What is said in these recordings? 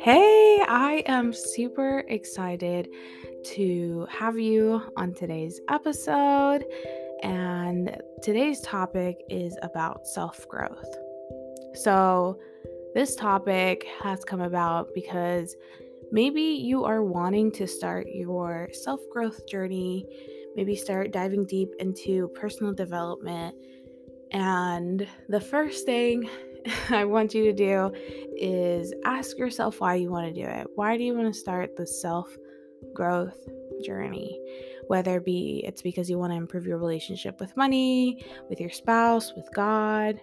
Hey, I am super excited to have you on today's episode. And today's topic is about self growth. So, this topic has come about because maybe you are wanting to start your self growth journey, maybe start diving deep into personal development. And the first thing I want you to do is ask yourself why you want to do it. Why do you want to start the self growth journey? Whether it be it's because you want to improve your relationship with money, with your spouse, with God,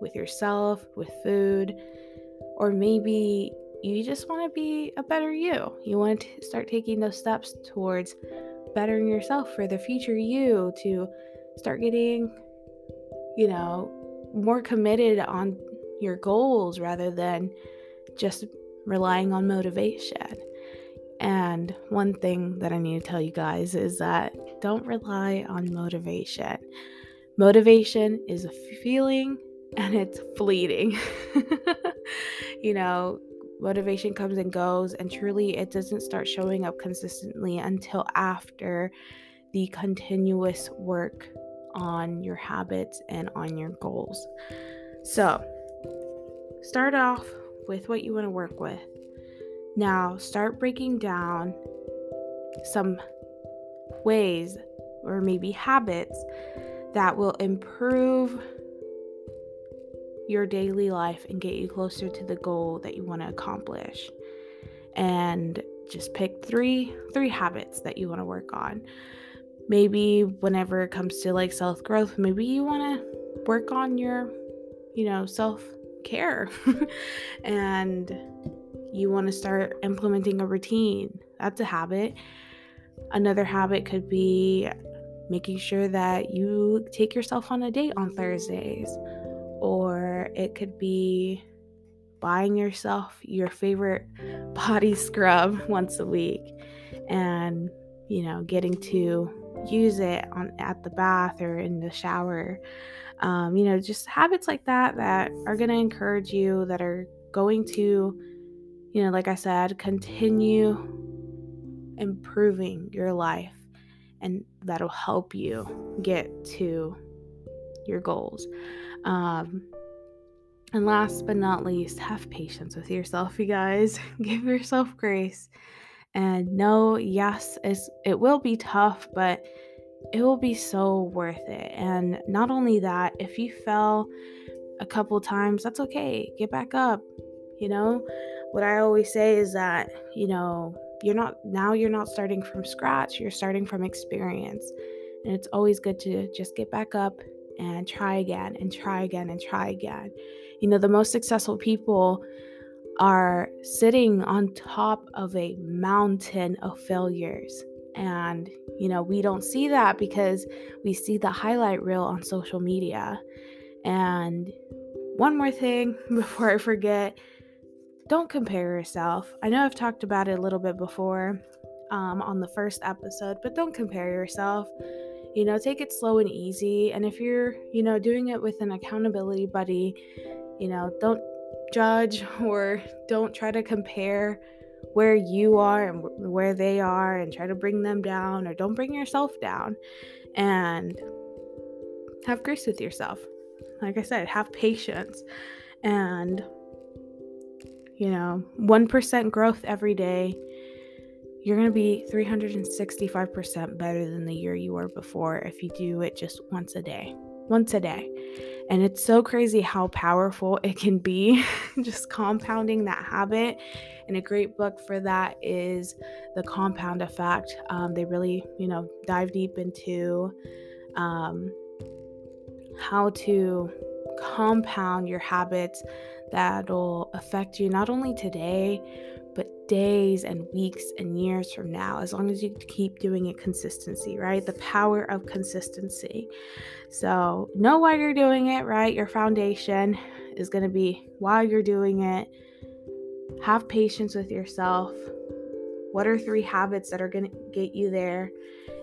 with yourself, with food, or maybe you just want to be a better you. You want to start taking those steps towards bettering yourself for the future you to start getting, you know, more committed on your goals rather than just relying on motivation. And one thing that I need to tell you guys is that don't rely on motivation. Motivation is a feeling and it's fleeting. you know, motivation comes and goes, and truly it doesn't start showing up consistently until after the continuous work on your habits and on your goals. So, Start off with what you want to work with. Now, start breaking down some ways or maybe habits that will improve your daily life and get you closer to the goal that you want to accomplish. And just pick 3 3 habits that you want to work on. Maybe whenever it comes to like self-growth, maybe you want to work on your you know, self care and you want to start implementing a routine. That's a habit. Another habit could be making sure that you take yourself on a date on Thursdays, or it could be buying yourself your favorite body scrub once a week and you know getting to use it on at the bath or in the shower um, you know, just habits like that that are going to encourage you, that are going to, you know, like I said, continue improving your life and that'll help you get to your goals. Um, and last but not least, have patience with yourself, you guys. Give yourself grace. And no, yes, it will be tough, but it will be so worth it. And not only that, if you fell a couple times, that's okay. Get back up. You know, what I always say is that, you know, you're not now you're not starting from scratch, you're starting from experience. And it's always good to just get back up and try again and try again and try again. You know, the most successful people are sitting on top of a mountain of failures and, you know, we don't see that because we see the highlight reel on social media. And one more thing before I forget don't compare yourself. I know I've talked about it a little bit before um, on the first episode, but don't compare yourself. You know, take it slow and easy. And if you're, you know, doing it with an accountability buddy, you know, don't judge or don't try to compare where you are and where they are and try to bring them down or don't bring yourself down and have grace with yourself. Like I said, have patience and you know, 1% growth every day. You're going to be 365% better than the year you were before if you do it just once a day. Once a day. And it's so crazy how powerful it can be, just compounding that habit and a great book for that is The Compound Effect. Um, they really, you know, dive deep into um, how to compound your habits that'll affect you not only today, but days and weeks and years from now, as long as you keep doing it consistency, right? The power of consistency. So, know why you're doing it, right? Your foundation is going to be why you're doing it have patience with yourself. What are three habits that are going to get you there?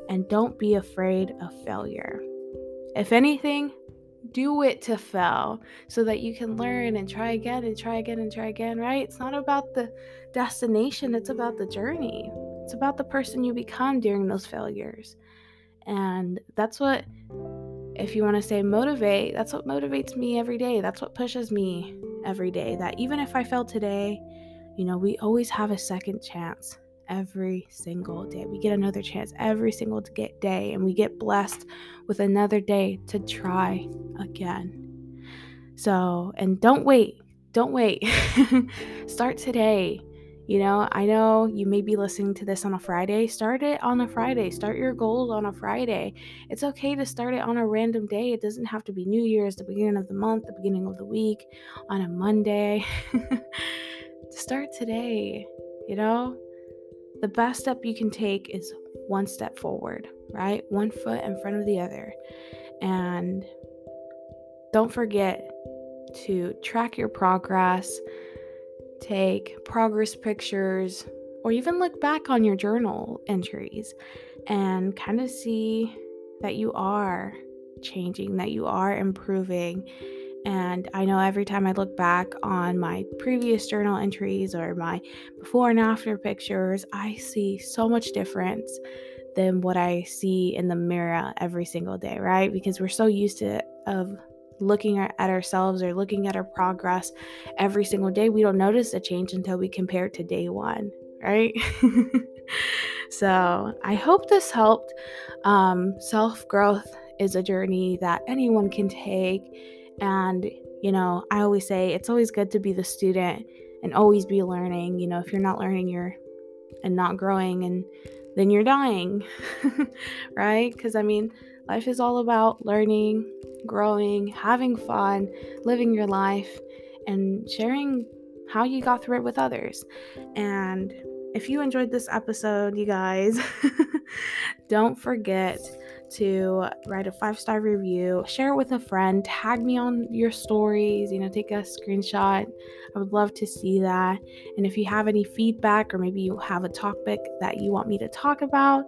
And don't be afraid of failure. If anything, do it to fail so that you can learn and try again and try again and try again, right? It's not about the destination, it's about the journey. It's about the person you become during those failures. And that's what, if you want to say motivate, that's what motivates me every day. That's what pushes me every day. That even if I fail today, you know, we always have a second chance every single day. We get another chance every single day, and we get blessed with another day to try again. So, and don't wait. Don't wait. Start today. You know, I know you may be listening to this on a Friday. Start it on a Friday. Start your goals on a Friday. It's okay to start it on a random day. It doesn't have to be New Year's, the beginning of the month, the beginning of the week, on a Monday. To start today. You know, the best step you can take is one step forward, right? One foot in front of the other. And don't forget to track your progress take progress pictures, or even look back on your journal entries and kind of see that you are changing, that you are improving. And I know every time I look back on my previous journal entries or my before and after pictures, I see so much difference than what I see in the mirror every single day, right? Because we're so used to of looking at ourselves or looking at our progress every single day, we don't notice a change until we compare it to day one, right? so I hope this helped. Um, Self growth is a journey that anyone can take. And, you know, I always say it's always good to be the student and always be learning. You know, if you're not learning, you're and not growing, and then you're dying, right? Because I mean, life is all about learning growing, having fun, living your life, and sharing how you got through it with others. And if you enjoyed this episode, you guys, don't forget to write a five star review, share it with a friend, tag me on your stories, you know, take a screenshot. I would love to see that. And if you have any feedback or maybe you have a topic that you want me to talk about,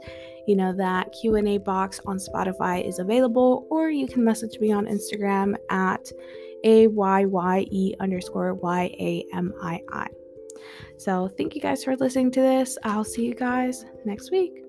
you know, that Q&A box on Spotify is available or you can message me on Instagram at A-Y-Y-E underscore Y-A-M-I-I. So thank you guys for listening to this. I'll see you guys next week.